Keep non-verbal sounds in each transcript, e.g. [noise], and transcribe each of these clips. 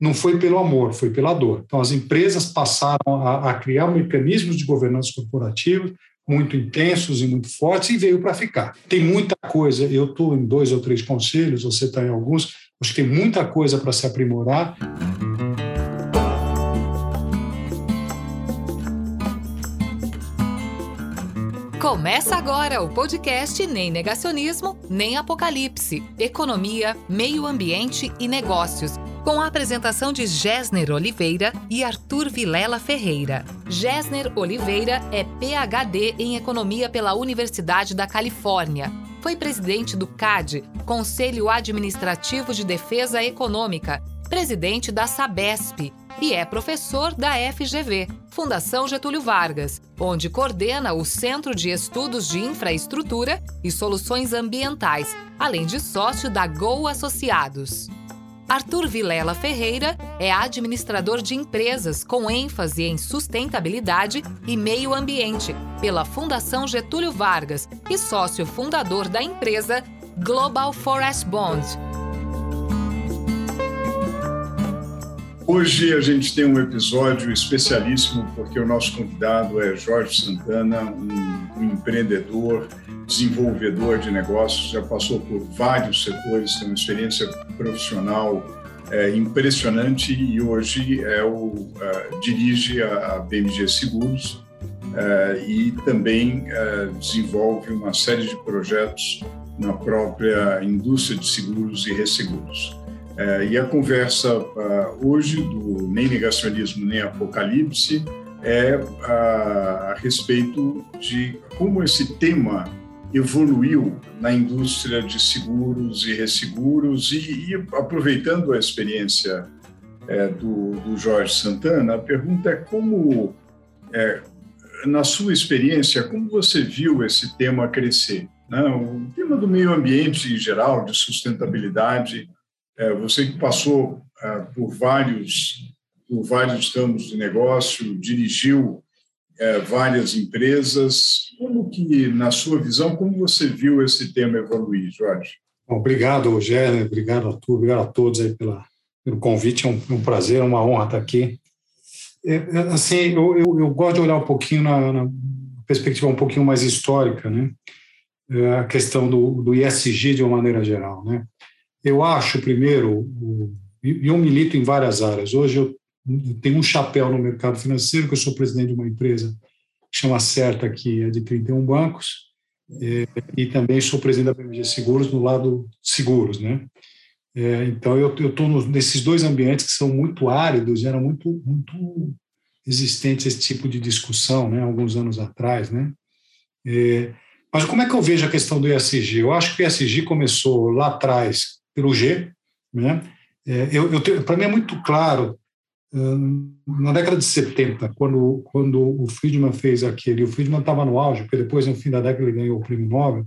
não foi pelo amor, foi pela dor. Então, as empresas passaram a, a criar mecanismos de governança corporativa muito intensos e muito fortes e veio para ficar. Tem muita coisa, eu estou em dois ou três conselhos, você está em alguns, acho que tem muita coisa para se aprimorar. Começa agora o podcast Nem Negacionismo, Nem Apocalipse. Economia, Meio Ambiente e Negócios. Com a apresentação de Gessner Oliveira e Arthur Vilela Ferreira. Gessner Oliveira é PhD em Economia pela Universidade da Califórnia. Foi presidente do CAD, Conselho Administrativo de Defesa Econômica, presidente da SABESP e é professor da FGV, Fundação Getúlio Vargas, onde coordena o Centro de Estudos de Infraestrutura e Soluções Ambientais, além de sócio da Go Associados. Arthur Vilela Ferreira é administrador de empresas com ênfase em sustentabilidade e meio ambiente pela Fundação Getúlio Vargas e sócio fundador da empresa Global Forest Bond Hoje a gente tem um episódio especialíssimo porque o nosso convidado é Jorge Santana, um, um, empreendedor, desenvolvedor de negócios, já passou por vários setores, tem uma experiência profissional é, impressionante e hoje é o, é, dirige a, a, BMG Seguros é, e também é, desenvolve uma série de projetos na própria indústria de seguros e resseguros. É, e a conversa uh, hoje do Nem Negacionismo Nem Apocalipse é uh, a respeito de como esse tema evoluiu na indústria de seguros e resseguros e, e aproveitando a experiência é, do, do, Jorge Santana, a pergunta é como, é, na sua experiência, como você viu esse tema crescer? Né? O tema do meio ambiente em geral, de sustentabilidade, é, você que passou é, por vários por vários ramos de negócio, dirigiu é, várias empresas. Que, na sua visão, como você viu esse tema evoluir, Jorge? Bom, obrigado, Rogério, obrigado a tu, obrigado a todos aí pela, pelo convite, é um, um prazer, é uma honra estar aqui. É, assim, eu, eu, eu, gosto de olhar um pouquinho na, na, perspectiva um pouquinho mais histórica, né? A questão do, do ISG de uma maneira geral, né? Eu acho, primeiro, e eu milito em várias áreas. Hoje eu tenho um chapéu no mercado financeiro, que eu sou presidente de uma empresa chama Certa, que é de 31 bancos, é, e também sou presidente da BMG Seguros no lado seguros, né? É, então eu estou nesses dois ambientes que são muito áridos, era muito muito existente esse tipo de discussão, né? Alguns anos atrás, né? É, mas como é que eu vejo a questão do ESG? Eu acho que o ESG começou lá atrás pelo G. Né? É, eu, eu Para mim é muito claro, na década de 70, quando, quando o Friedman fez aquele, o Friedman estava no auge, porque depois, no fim da década, ele ganhou o prêmio Nobel,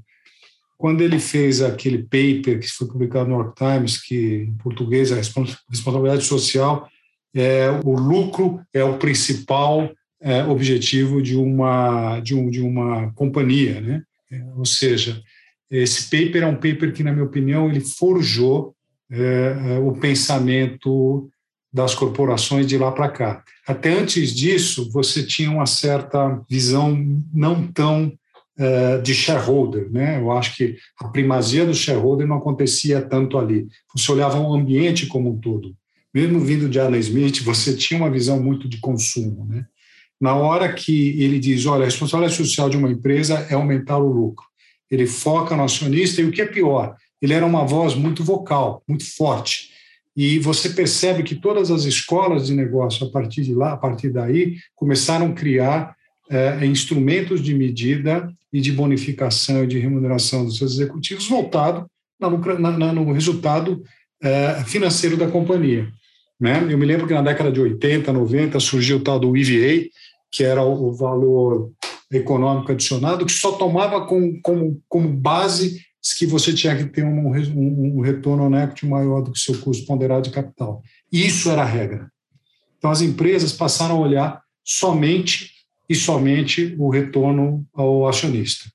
quando ele fez aquele paper que foi publicado no New York Times, que em português é responsabilidade social, é, o lucro é o principal é, objetivo de uma, de, um, de uma companhia, né? É, ou seja, esse paper é um paper que, na minha opinião, ele forjou é, é o pensamento das corporações de lá para cá. Até antes disso, você tinha uma certa visão não tão é, de shareholder, né? Eu acho que a primazia do shareholder não acontecia tanto ali. Você olhava o ambiente como um todo. Mesmo vindo de Adam Smith, você tinha uma visão muito de consumo, né? Na hora que ele diz, olha, a responsabilidade social de uma empresa é aumentar o lucro ele foca no acionista, e o que é pior, ele era uma voz muito vocal, muito forte. E você percebe que todas as escolas de negócio, a partir de lá, a partir daí, começaram a criar é, instrumentos de medida e de bonificação e de remuneração dos seus executivos voltado na, na, no resultado é, financeiro da companhia. Né? Eu me lembro que na década de 80, 90 surgiu o tal do EVA, que era o valor econômico adicionado, que só tomava como, como, como base que você tinha que ter um, um, um retorno on equity maior do que o seu custo ponderado de capital. Isso era a regra. Então, as empresas passaram a olhar somente e somente o retorno ao acionista.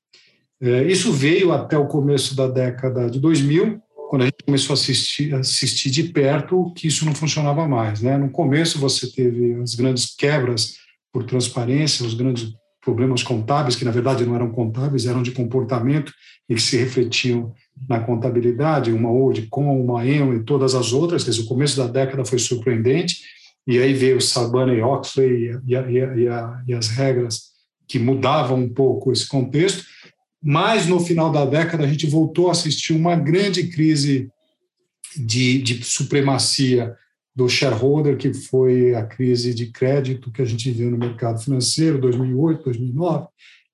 É, isso veio até o começo da década de 2000, quando a gente começou a assistir, assistir de perto que isso não funcionava mais. Né? No começo, você teve as grandes quebras por transparência, os grandes problemas contábeis, que na verdade não eram contábeis, eram de comportamento e que se refletiam na contabilidade, uma com uma EM e todas as outras. Quer dizer, o começo da década foi surpreendente, e aí veio Sabana e Oxley e, a, e, a, e as regras que mudavam um pouco esse contexto, mas no final da década a gente voltou a assistir uma grande crise de, de supremacia do shareholder, que foi a crise de crédito que a gente viu no mercado financeiro, 2008, 2009,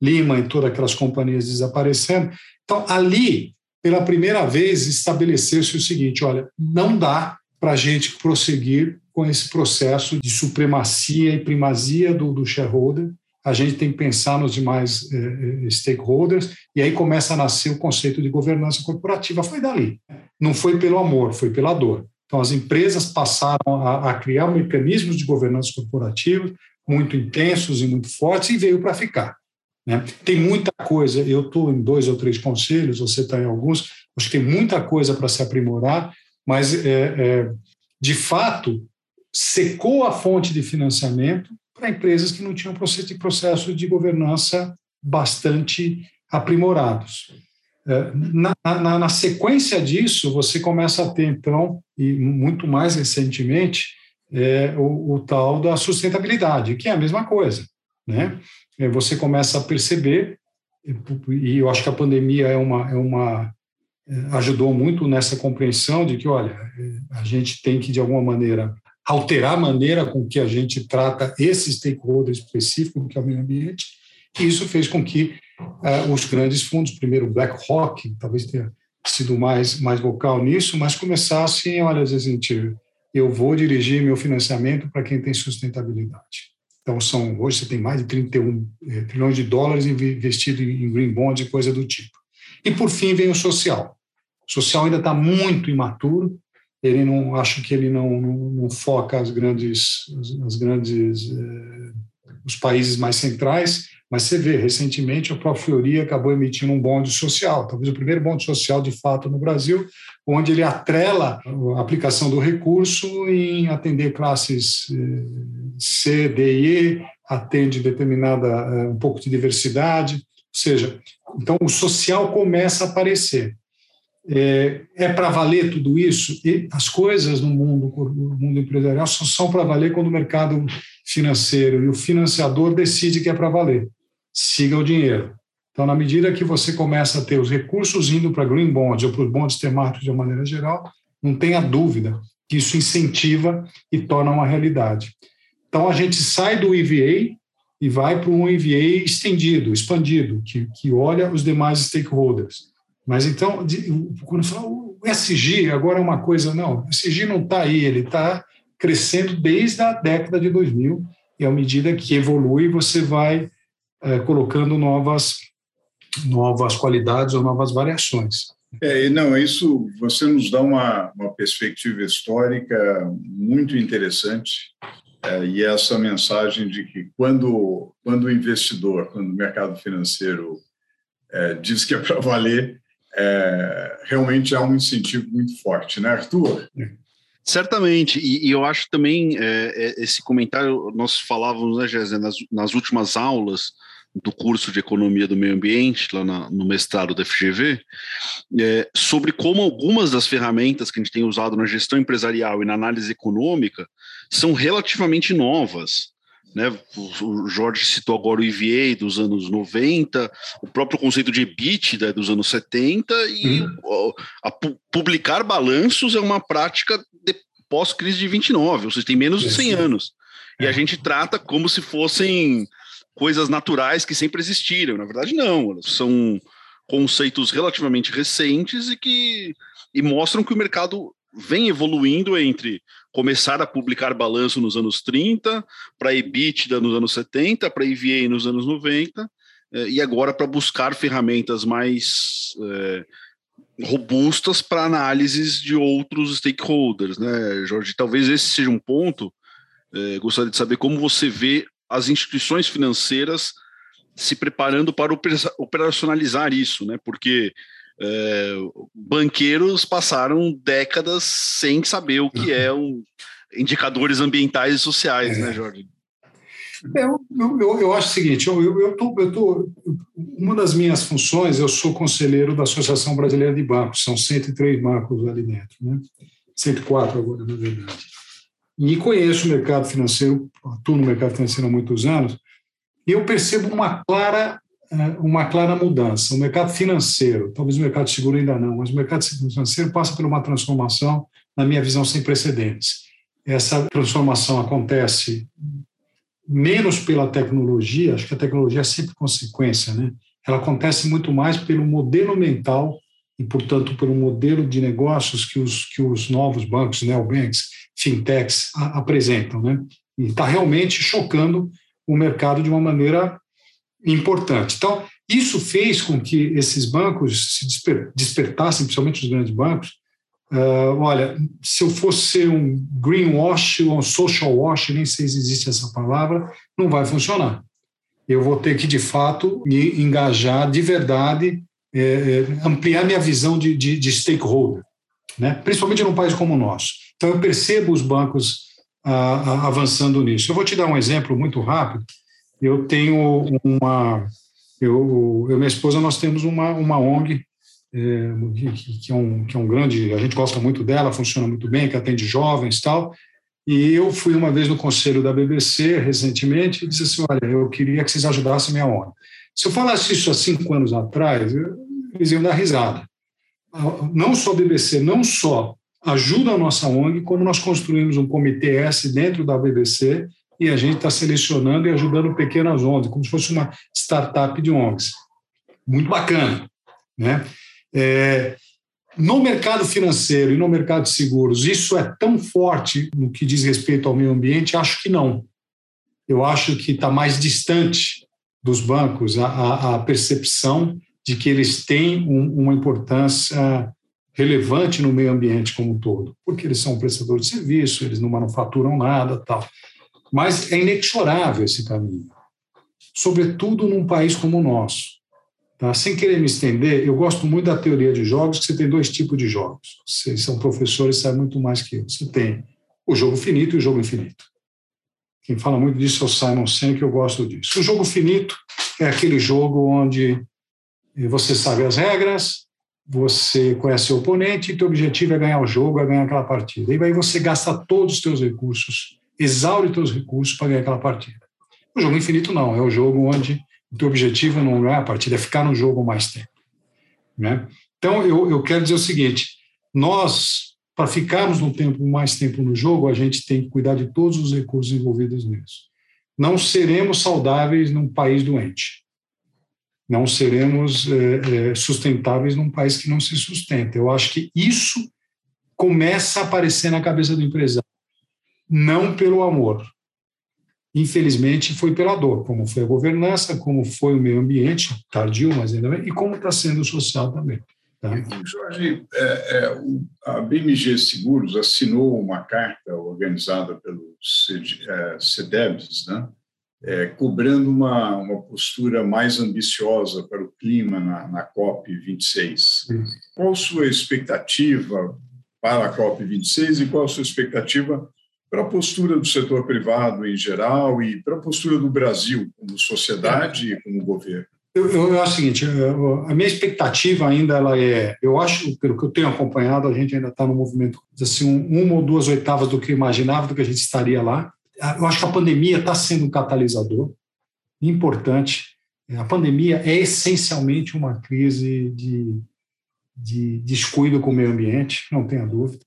Lima e todas aquelas companhias desaparecendo. Então, ali, pela primeira vez, estabeleceu-se o seguinte: olha, não dá para a gente prosseguir com esse processo de supremacia e primazia do, do shareholder, a gente tem que pensar nos demais eh, eh, stakeholders, e aí começa a nascer o conceito de governança corporativa. Foi dali. Não foi pelo amor, foi pela dor. Então, as empresas passaram a, a criar mecanismos de governança corporativa muito intensos e muito fortes, e veio para ficar. Né? Tem muita coisa, eu estou em dois ou três conselhos, você está em alguns, acho que tem muita coisa para se aprimorar, mas, é, é, de fato, secou a fonte de financiamento para empresas que não tinham processo de, governança bastante aprimorados. É, na, na, na, sequência disso, você começa a ter, então, e muito mais recentemente, é, o, o, tal da sustentabilidade, que é a mesma coisa. Né? É, você começa a perceber, e eu acho que a pandemia é uma, é uma é, ajudou muito nessa compreensão de que, olha, a gente tem que, de alguma maneira, alterar a maneira com que a gente trata esse stakeholder específico, que é o meio ambiente, e isso fez com que uh, os grandes fundos, primeiro BlackRock, talvez tenha sido mais, mais vocal nisso, mas começassem, olha, às vezes, gente, eu vou dirigir meu financiamento para quem tem sustentabilidade. Então, são, hoje você tem mais de 31 eh, trilhões de dólares investido em green bonds e coisa do tipo. E, por fim, vem o social. O social ainda está muito imaturo, ele não acho que ele não, não, não foca as grandes as, as grandes eh, os países mais centrais mas você vê recentemente o próprio Fleury acabou emitindo um bonde social talvez o primeiro bonde social de fato no Brasil onde ele atrela a aplicação do recurso em atender classes eh, C D e E atende determinada eh, um pouco de diversidade ou seja então o social começa a aparecer é, é para valer tudo isso? E as coisas no mundo, no mundo empresarial só são para valer quando o mercado financeiro e o financiador decide que é para valer. Siga o dinheiro. Então, na medida que você começa a ter os recursos indo para green bonds ou para os bonds temáticos de uma maneira geral, não tenha dúvida que isso incentiva e torna uma realidade. Então, a gente sai do EVA e vai para um EVA estendido, expandido, que, que olha os demais stakeholders. Mas então, quando fala o SG agora é uma coisa, não, o SG não está aí, ele está crescendo desde a década de 2000 e à medida que evolui, você vai é, colocando novas, novas qualidades ou novas variações. É, não, isso você nos dá uma, uma perspectiva histórica muito interessante é, e essa mensagem de que quando, quando o investidor, quando o mercado financeiro é, diz que é para valer, é, realmente há um incentivo muito forte, né, Arthur? Certamente, e, e eu acho também é, é esse comentário, nós falávamos, né, Jéssica, nas, nas últimas aulas do curso de Economia do Meio Ambiente, lá na, no mestrado da FGV, é, sobre como algumas das ferramentas que a gente tem usado na gestão empresarial e na análise econômica são relativamente novas. Né? O Jorge citou agora o EVA dos anos 90, o próprio conceito de EBITDA dos anos 70, e uhum. a, publicar balanços é uma prática pós-crise de 29, ou seja, tem menos de 100 anos. E a é. gente trata como se fossem coisas naturais que sempre existiram. Na verdade, não, são conceitos relativamente recentes e que e mostram que o mercado vem evoluindo entre começar a publicar balanço nos anos 30, para EBITDA nos anos 70, para EVA nos anos 90, eh, e agora para buscar ferramentas mais é, robustas para análises de outros stakeholders, né, Jorge? Talvez esse seja um ponto. É, gostaria de saber como você vê as instituições financeiras se preparando para operacionalizar isso, né? Porque é, banqueiros passaram décadas sem saber o que é um indicadores ambientais e sociais, né, é. né, Jorge? Eu, eu, eu, acho o seguinte, eu, eu, eu, tô, eu tô, uma das minhas funções, eu sou conselheiro da Associação Brasileira de Bancos, são 103 bancos ali dentro, né? 104 agora, na verdade. E conheço o mercado financeiro, atuo no mercado financeiro há muitos anos, e eu percebo uma clara, eh, uma clara mudança. O mercado financeiro, talvez o mercado seguro ainda não, mas o mercado financeiro passa por uma transformação, na minha visão, sem precedentes. Essa transformação acontece menos pela tecnologia, acho que a tecnologia é sempre consequência, né? Ela acontece muito mais pelo modelo mental e, portanto, pelo modelo de negócios que os, que os novos bancos, neobanks, fintechs apresentam, né? E está realmente chocando o mercado de uma maneira importante. Então, isso fez com que esses bancos se desper, despertassem, principalmente os grandes bancos, Uh, olha, se eu fosse ser um greenwash ou um social wash, nem sei se existe essa palavra, não vai funcionar. Eu vou ter que, de fato, me engajar de verdade, é, ampliar minha visão de, de, de, stakeholder, né? principalmente num país como o nosso. Então, eu percebo os bancos ah, avançando nisso. Eu vou te dar um exemplo muito rápido. Eu tenho uma. Eu, eu minha esposa, nós temos uma, uma ONG é, que, que, é um, que é um grande, a gente gosta muito dela, funciona muito bem, que atende jovens e tal. E eu fui uma vez no conselho da BBC recentemente e disse assim: olha, eu queria que vocês ajudassem minha ONG. Se eu falasse isso há cinco anos atrás, eles iam dar risada. Não só a BBC, não só ajuda a nossa ONG, como nós construímos um comitê S dentro da BBC e a gente está selecionando e ajudando pequenas ONGs, como se fosse uma startup de ONGs. Muito bacana. Né? É, no mercado financeiro e no mercado de seguros, isso é tão forte no que diz respeito ao meio ambiente? Acho que não. Eu acho que está mais distante dos bancos a, a, percepção de que eles têm um, uma importância relevante no meio ambiente como um todo, porque eles são prestadores de serviço, eles não manufaturam nada, tal. Mas é inexorável esse caminho, sobretudo num país como o nosso, Tá? Sem querer me estender, eu gosto muito da teoria de jogos, que você tem dois tipos de jogos. Vocês são professores, sabem muito mais que eu. Você tem o jogo finito e o jogo infinito. Quem fala muito disso é o Simon Sinek, eu gosto disso. O jogo finito é aquele jogo onde você sabe as regras, você conhece o oponente e teu objetivo é ganhar o jogo, é ganhar aquela partida. E aí você gasta todos os teus recursos, exaure os teus recursos para ganhar aquela partida. O jogo infinito não, é o jogo onde o teu objetivo não é a partida, é ficar no jogo mais tempo. Né? Então, eu, eu quero dizer o seguinte: nós, para ficarmos no tempo mais tempo no jogo, a gente tem que cuidar de todos os recursos envolvidos nisso. Não seremos saudáveis num país doente. Não seremos é, sustentáveis num país que não se sustenta. Eu acho que isso começa a aparecer na cabeça do empresário. Não pelo amor, infelizmente, foi pela dor, como foi a governança, como foi o meio ambiente, tardio, mas ainda bem, e como está sendo o social também. Tá? Jorge, é, é, a BMG Seguros assinou uma carta organizada pelo CEDEBS, é, né? É, cobrando uma, uma postura mais ambiciosa para o clima na, na COP26. Qual sua expectativa para a COP26 e qual a sua expectativa para a postura do setor privado em geral e para a postura do Brasil como sociedade e como governo? Eu, eu, acho o seguinte, a minha expectativa ainda ela é, eu acho, pelo que eu tenho acompanhado, a gente ainda está no movimento, assim, uma ou duas oitavas do que imaginava, do que a gente estaria lá. Eu acho que a pandemia está sendo um catalisador importante. A pandemia é essencialmente uma crise de, de descuido com o meio ambiente, não tenha dúvida,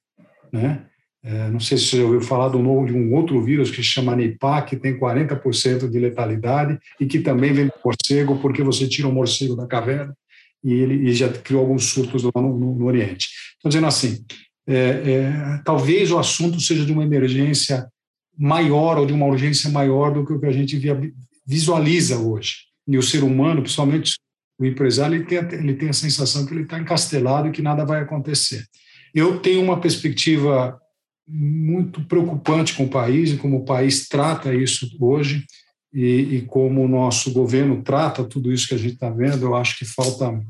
né? É, não sei se você já ouviu falar do novo, de um outro vírus que se chama Nipah, que tem 40% de letalidade e que também vem do morcego, porque você tira o um morcego da caverna e ele e já criou alguns surtos lá no, no, no Oriente. Estou dizendo assim, é, é, talvez o assunto seja de uma emergência maior ou de uma urgência maior do que o que a gente via, visualiza hoje. E o ser humano, principalmente o empresário, ele tem, ele tem a sensação que ele está encastelado e que nada vai acontecer. Eu tenho uma perspectiva muito preocupante com o país e como o país trata isso hoje e, e como o nosso governo trata tudo isso que a gente está vendo. Eu acho que falta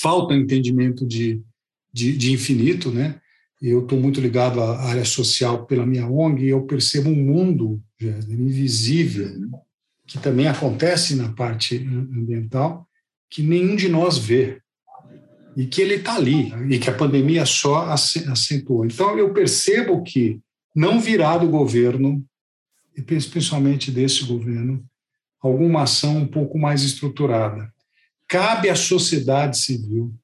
falta entendimento de, de, de infinito, né? Eu estou muito ligado à área social pela minha ONG e eu percebo um mundo invisível que também acontece na parte ambiental que nenhum de nós vê e que ele está ali e que a pandemia só acentuou. Então eu percebo que não virá do governo e principalmente desse governo alguma ação um pouco mais estruturada. Cabe à sociedade civil,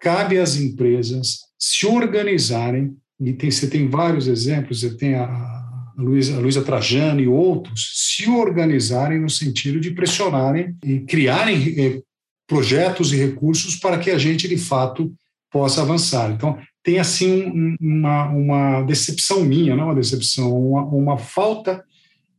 cabe às empresas se organizarem, e tem, você tem vários exemplos, você tem a, a Luísa, Trajano e outros, se organizarem no sentido de pressionarem e criarem eh, projetos e recursos para que a gente, de fato, possa avançar. Então, tem assim uma, uma decepção minha, não uma decepção, uma, uma falta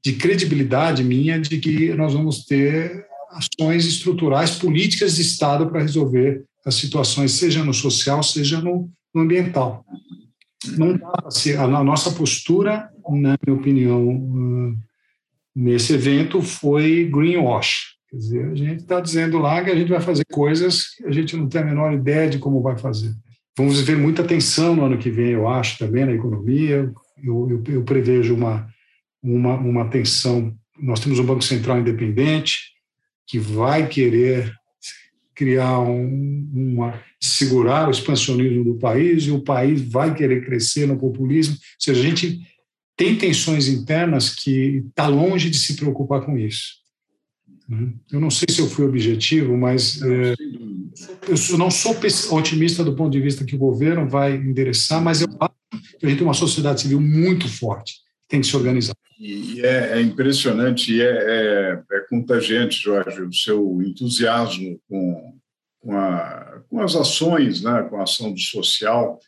de credibilidade minha de que nós vamos ter ações estruturais, políticas de Estado para resolver as situações, seja no social, seja no, no ambiental. Não dá a nossa postura, na minha opinião, nesse evento foi greenwash. Quer dizer, a gente está dizendo lá que a gente vai fazer coisas que a gente não tem a menor ideia de como vai fazer. Vamos ver muita tensão no ano que vem, eu acho, também na economia. Eu, eu, eu prevejo uma, uma, uma tensão. Nós temos um Banco Central independente que vai querer criar um, uma segurar o expansionismo do país e o país vai querer crescer no populismo. Ou seja, a gente tem tensões internas que está longe de se preocupar com isso. Eu não sei se eu fui objetivo, mas é, eu não sou otimista do ponto de vista que o governo vai endereçar, mas eu acho que a gente tem uma sociedade civil muito forte, tem que se organizar. E é, é impressionante e é, é, é, contagiante, Jorge, o seu entusiasmo com, com, a, com as ações, né, com a ação do social,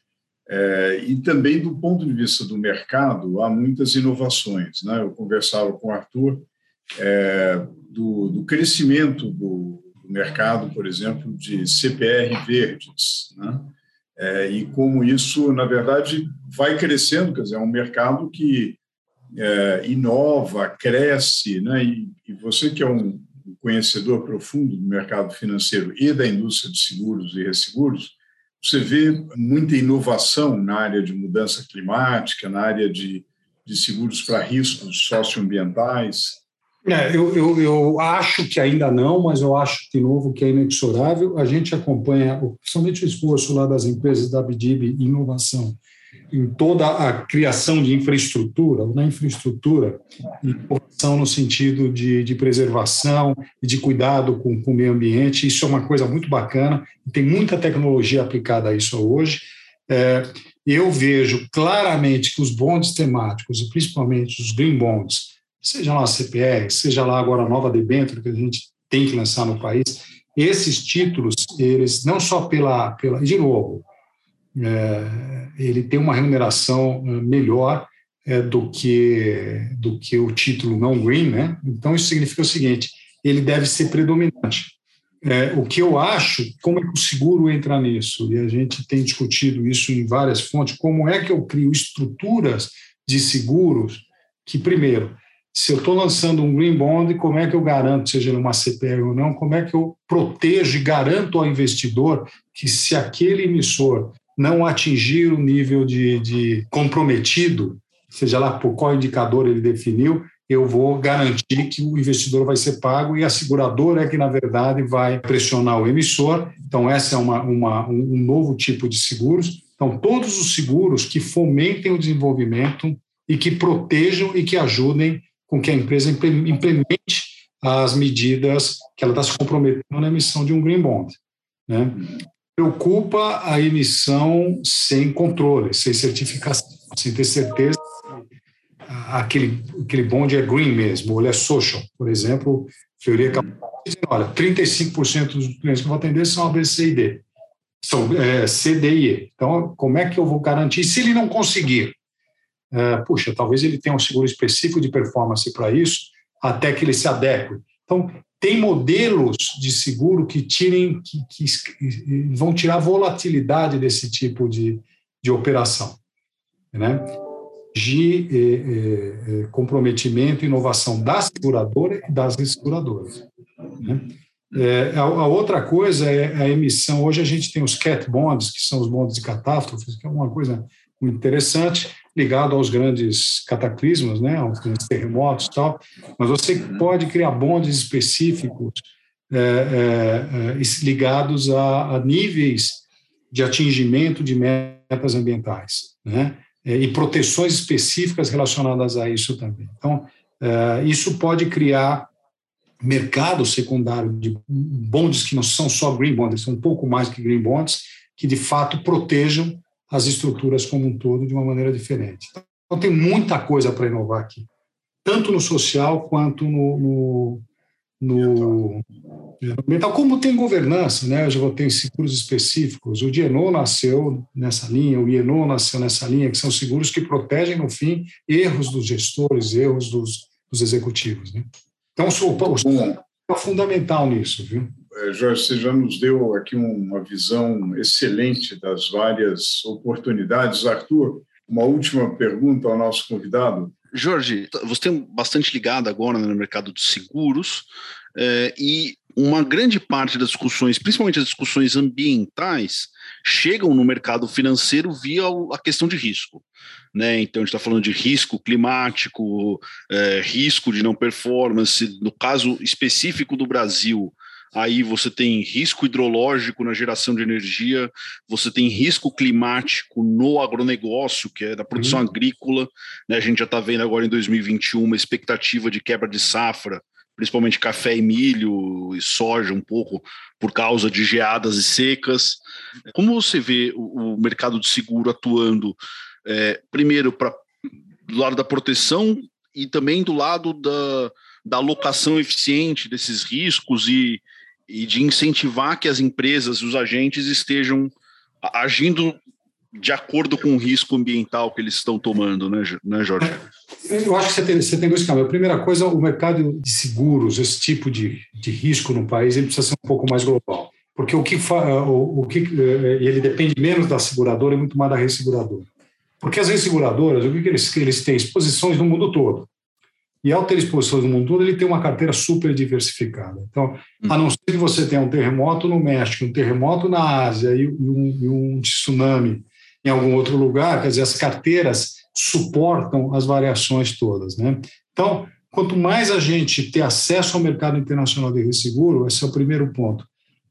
é, e também do ponto de vista do mercado, há muitas inovações. Né? Eu conversava com o Arthur é, do, do, crescimento do, do, mercado, por exemplo, de CPR verdes, né? É, e como isso, na verdade, vai crescendo, quer dizer, é um mercado que é, inova, cresce, né? E, e, você que é um conhecedor profundo do mercado financeiro e da indústria de seguros e resseguros, você vê muita inovação na área de mudança climática, na área de, de seguros para riscos socioambientais. É, eu, eu, eu, acho que ainda não, mas eu acho, de novo, que é inexorável. A gente acompanha, principalmente o esforço lá das empresas da Abdib Inovação, em toda a criação de infraestrutura, na infraestrutura, inovação no sentido de, de preservação e de cuidado com, com, o meio ambiente. Isso é uma coisa muito bacana, tem muita tecnologia aplicada a isso hoje. É, eu vejo claramente que os bonds temáticos, e principalmente os green bonds, seja lá a CPR, seja lá agora a nova debênture que a gente tem que lançar no país, esses títulos, eles não só pela, pela de novo, ele tem uma remuneração é, melhor é, do, que, do que o título não green, né? Então, isso significa o seguinte, ele deve ser predominante. É, o que eu acho, como é que o seguro entra nisso? E a gente tem discutido isso em várias fontes, como é que eu crio estruturas de seguros que, primeiro, se eu estou lançando um green bond, como é que eu garanto, seja numa CPR ou não, como é que eu protejo e garanto ao investidor que se aquele emissor não atingir o nível de, de comprometido, seja lá por qual indicador ele definiu, eu vou garantir que o investidor vai ser pago e a seguradora é que, na verdade, vai pressionar o emissor. Então, essa é uma, uma, um novo tipo de seguros. Então, todos os seguros que fomentem o desenvolvimento e que protejam e que ajudem com que a empresa implemente as medidas que ela está se comprometendo na emissão de um green bond. Né? Preocupa a emissão sem controle, sem certificação, sem ter certeza que aquele, aquele bonde é green mesmo, ou ele é social. Por exemplo, acabou dizendo, olha, 35% dos clientes que vão atender são A, B, C e D. São é. Então, como é que eu vou garantir? Se ele não conseguir, é, puxa, talvez ele tenha um seguro específico de performance para isso, até que ele se adeque. Então, tem modelos de seguro que tirem, que, que vão tirar a volatilidade desse tipo de, de operação, né? De eh, eh, comprometimento e inovação da seguradora e das seguradoras. Né? É, a, a, outra coisa é a emissão. Hoje a gente tem os cat bonds, que são os bonds de catástrofes, que é uma coisa muito interessante, ligado aos grandes cataclismos, né, aos grandes terremotos e tal. Mas você uhum. pode criar bonds específicos é, é, ligados a, a, níveis de atingimento de metas ambientais, né, e proteções específicas relacionadas a isso também. Então, é, isso pode criar mercado secundário de bonds que não são só green bonds, são um pouco mais que green bonds, que de fato protejam as estruturas como um todo de uma maneira diferente. Então, tem muita coisa para inovar aqui, tanto no social quanto no, no, no, ambiental, como tem governança, né? Eu já vou ter seguros específicos. O DNO nasceu nessa linha, o IENO nasceu nessa linha, que são seguros que protegem, no fim, erros dos gestores, erros dos, dos executivos. Né? Então, o, o, é fundamental nisso, viu? É, Jorge, você já nos deu aqui uma visão excelente das várias oportunidades. Arthur, uma última pergunta ao nosso convidado. Jorge, você tem bastante ligado agora no mercado de seguros é, e uma grande parte das discussões, principalmente as discussões ambientais, chegam no mercado financeiro via a questão de risco. Né? Então, a gente está falando de risco climático, é, risco de não performance. No caso específico do Brasil, aí você tem risco hidrológico na geração de energia, você tem risco climático no agronegócio, que é da produção uhum. agrícola. Né? A gente já está vendo agora em 2021 uma expectativa de quebra de safra principalmente café e milho e soja um pouco por causa de geadas e secas. Como você vê o, o mercado de seguro atuando, é, primeiro, para do lado da proteção e também do lado da, da alocação eficiente desses riscos e, e de incentivar que as empresas os agentes estejam agindo de acordo com o risco ambiental que eles estão tomando, né, né Jorge? Eu acho que você tem, você tem dois caminhos. A primeira coisa, o mercado de seguros, esse tipo de, de risco no país, ele precisa ser um pouco mais global. Porque o que, o, o que eh, ele depende menos da seguradora e muito mais da resseguradora. Porque as resseguradoras, o que, que eles, eles têm? Exposições no mundo todo. E ao ter exposições no mundo todo, ele tem uma carteira super diversificada. Então, a não ser que você tenha um terremoto no México, um terremoto na Ásia e um, e um tsunami em algum outro lugar, quer dizer, as carteiras suportam as variações todas. Né? Então, quanto mais a gente ter acesso ao mercado internacional de resseguro, esse é o primeiro ponto,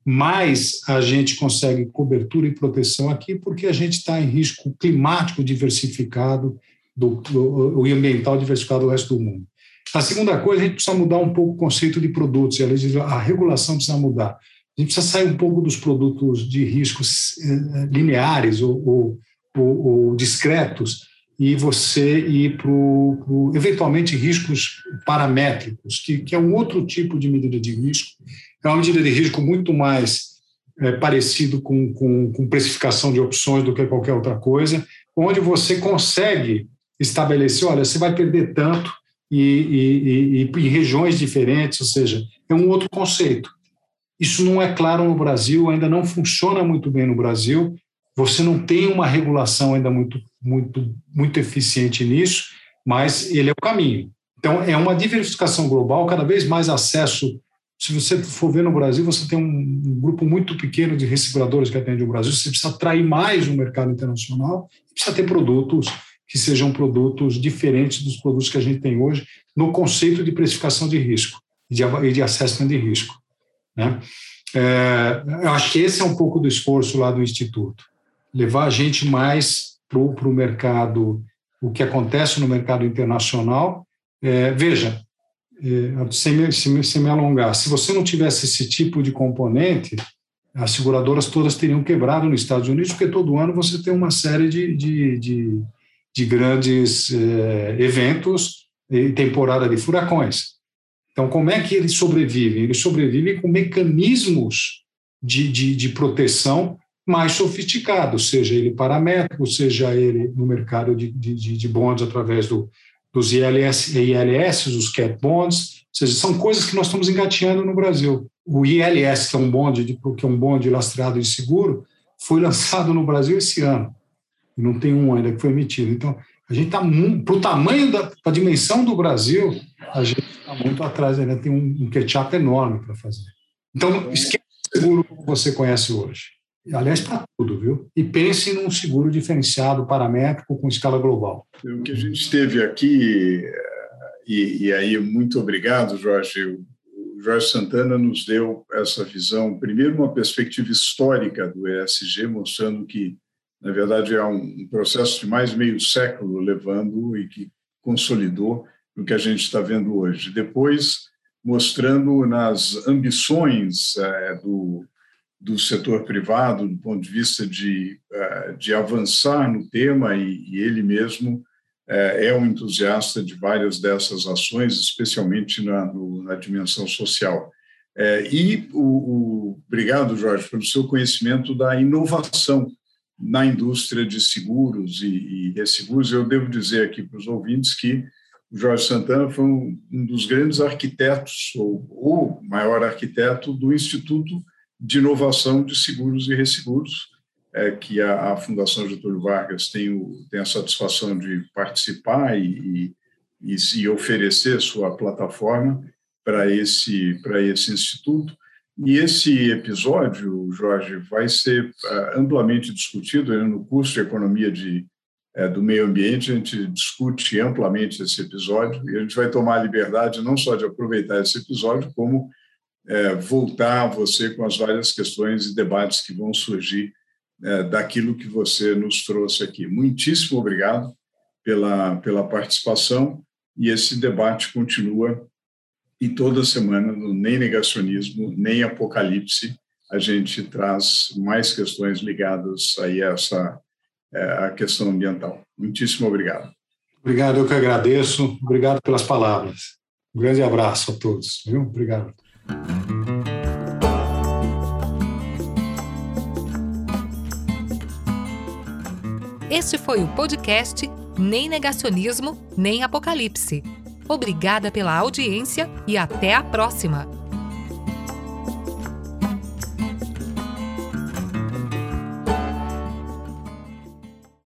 mais a gente consegue cobertura e proteção aqui, porque a gente está em risco climático diversificado do, do, ambiental diversificado do resto do mundo. A segunda coisa, a gente precisa mudar um pouco o conceito de produtos, a regulação precisa mudar. A gente precisa sair um pouco dos produtos de riscos eh, lineares ou, ou, ou, ou discretos e você ir para, eventualmente, riscos paramétricos, que, que, é um outro tipo de medida de risco. É uma medida de risco muito mais é, parecido com, com, com precificação de opções do que qualquer outra coisa, onde você consegue estabelecer, olha, você vai perder tanto e, e, e, em regiões diferentes, ou seja, é um outro conceito. Isso não é claro no Brasil, ainda não funciona muito bem no Brasil. Você não tem uma regulação ainda muito, muito, muito eficiente nisso, mas ele é o caminho. Então, é uma diversificação global, cada vez mais acesso. Se você for ver no Brasil, você tem um, grupo muito pequeno de resseguradores que atende o Brasil. Você precisa atrair mais o mercado internacional, precisa ter produtos que sejam produtos diferentes dos produtos que a gente tem hoje no conceito de precificação de risco e de, assessment de risco. Né? É, eu acho que esse é um pouco do esforço lá do Instituto, levar a gente mais para o mercado, o que acontece no mercado internacional. É, veja, é, sem, me, sem, sem me alongar, se você não tivesse esse tipo de componente, as seguradoras todas teriam quebrado nos Estados Unidos, porque todo ano você tem uma série de, de, de, de grandes é, eventos e temporada de furacões. Então, como é que eles sobrevivem? Eles sobrevivem com mecanismos de, de, de proteção mais sofisticados, seja ele paramétrico, seja ele no mercado de, de, de bonds através do, dos ILS, ILS, os cat bonds, ou seja, são coisas que nós estamos engateando no Brasil. O ILS, que é um bonde, de, que é um bonde lastreado de seguro, foi [laughs] lançado no Brasil esse ano. Não tem um ainda que foi emitido. Então, a gente está, para o tamanho da a dimensão do Brasil, a gente está muito atrás, ainda tem um, um catch-up enorme para fazer. Então, esqueça o seguro que você conhece hoje. Aliás, para tudo, viu? E pense num seguro diferenciado paramétrico com escala global. O que a gente teve aqui, e, e aí muito obrigado, Jorge. Jorge Santana nos deu essa visão, primeiro, uma perspectiva histórica do ESG, mostrando que, na verdade, é um processo de mais meio século levando e que consolidou o que a gente está vendo hoje. Depois, mostrando nas ambições é, do, do setor privado, do ponto de vista de, é, de avançar no tema, e, e ele mesmo é, é, um entusiasta de várias dessas ações, especialmente na, no, na dimensão social. É, e o, o, obrigado, Jorge, pelo seu conhecimento da inovação na indústria de seguros e, e resseguros. Eu devo dizer aqui para os ouvintes que o Jorge Santana foi um, um dos grandes arquitetos, ou o maior arquiteto do Instituto de Inovação de Seguros e Resseguros, é, que a, a, Fundação Getúlio Vargas tem, o, tem a satisfação de participar e, e, e oferecer sua plataforma para esse, esse instituto. E esse episódio, Jorge, vai ser uh, amplamente discutido né, no curso de Economia de é, do meio ambiente, a gente discute amplamente esse episódio e a gente vai tomar a liberdade não só de aproveitar esse episódio, como é, voltar a você com as várias questões e debates que vão surgir é, daquilo que você nos trouxe aqui. Muitíssimo obrigado pela, pela participação e esse debate continua e toda semana no Nem Negacionismo, Nem Apocalipse, a gente traz mais questões ligadas aí a essa é, a questão ambiental. Muitíssimo obrigado. Obrigado, eu que agradeço. Obrigado pelas palavras. Um grande abraço a todos. Viu? Obrigado. Este foi o podcast Nem Negacionismo, Nem Apocalipse. Obrigada pela audiência e até a próxima!